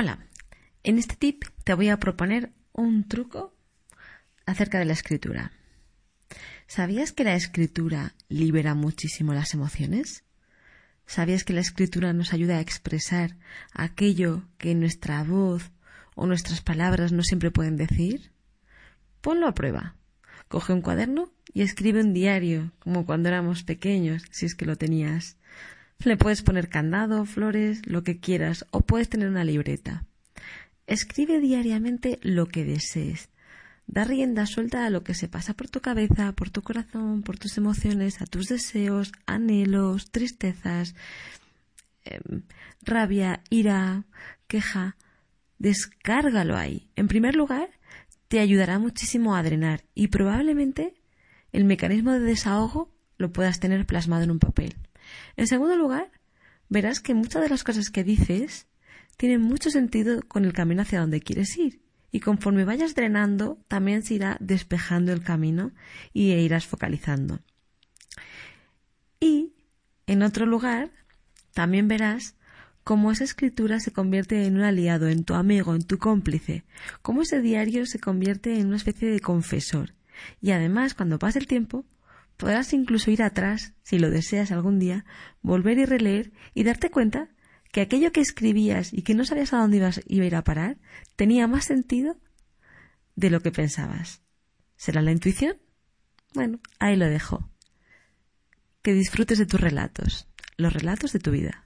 Hola, en este tip te voy a proponer un truco acerca de la escritura. ¿Sabías que la escritura libera muchísimo las emociones? ¿Sabías que la escritura nos ayuda a expresar aquello que nuestra voz o nuestras palabras no siempre pueden decir? Ponlo a prueba. Coge un cuaderno y escribe un diario, como cuando éramos pequeños, si es que lo tenías. Le puedes poner candado, flores, lo que quieras, o puedes tener una libreta. Escribe diariamente lo que desees. Da rienda suelta a lo que se pasa por tu cabeza, por tu corazón, por tus emociones, a tus deseos, anhelos, tristezas, em, rabia, ira, queja. Descárgalo ahí. En primer lugar, te ayudará muchísimo a drenar y probablemente el mecanismo de desahogo lo puedas tener plasmado en un papel. En segundo lugar, verás que muchas de las cosas que dices tienen mucho sentido con el camino hacia donde quieres ir. Y conforme vayas drenando, también se irá despejando el camino y e irás focalizando. Y, en otro lugar, también verás cómo esa escritura se convierte en un aliado, en tu amigo, en tu cómplice, cómo ese diario se convierte en una especie de confesor. Y además, cuando pase el tiempo, Podrás incluso ir atrás, si lo deseas algún día, volver y releer y darte cuenta que aquello que escribías y que no sabías a dónde ibas, iba a ir a parar tenía más sentido de lo que pensabas. ¿Será la intuición? Bueno, ahí lo dejo. Que disfrutes de tus relatos, los relatos de tu vida.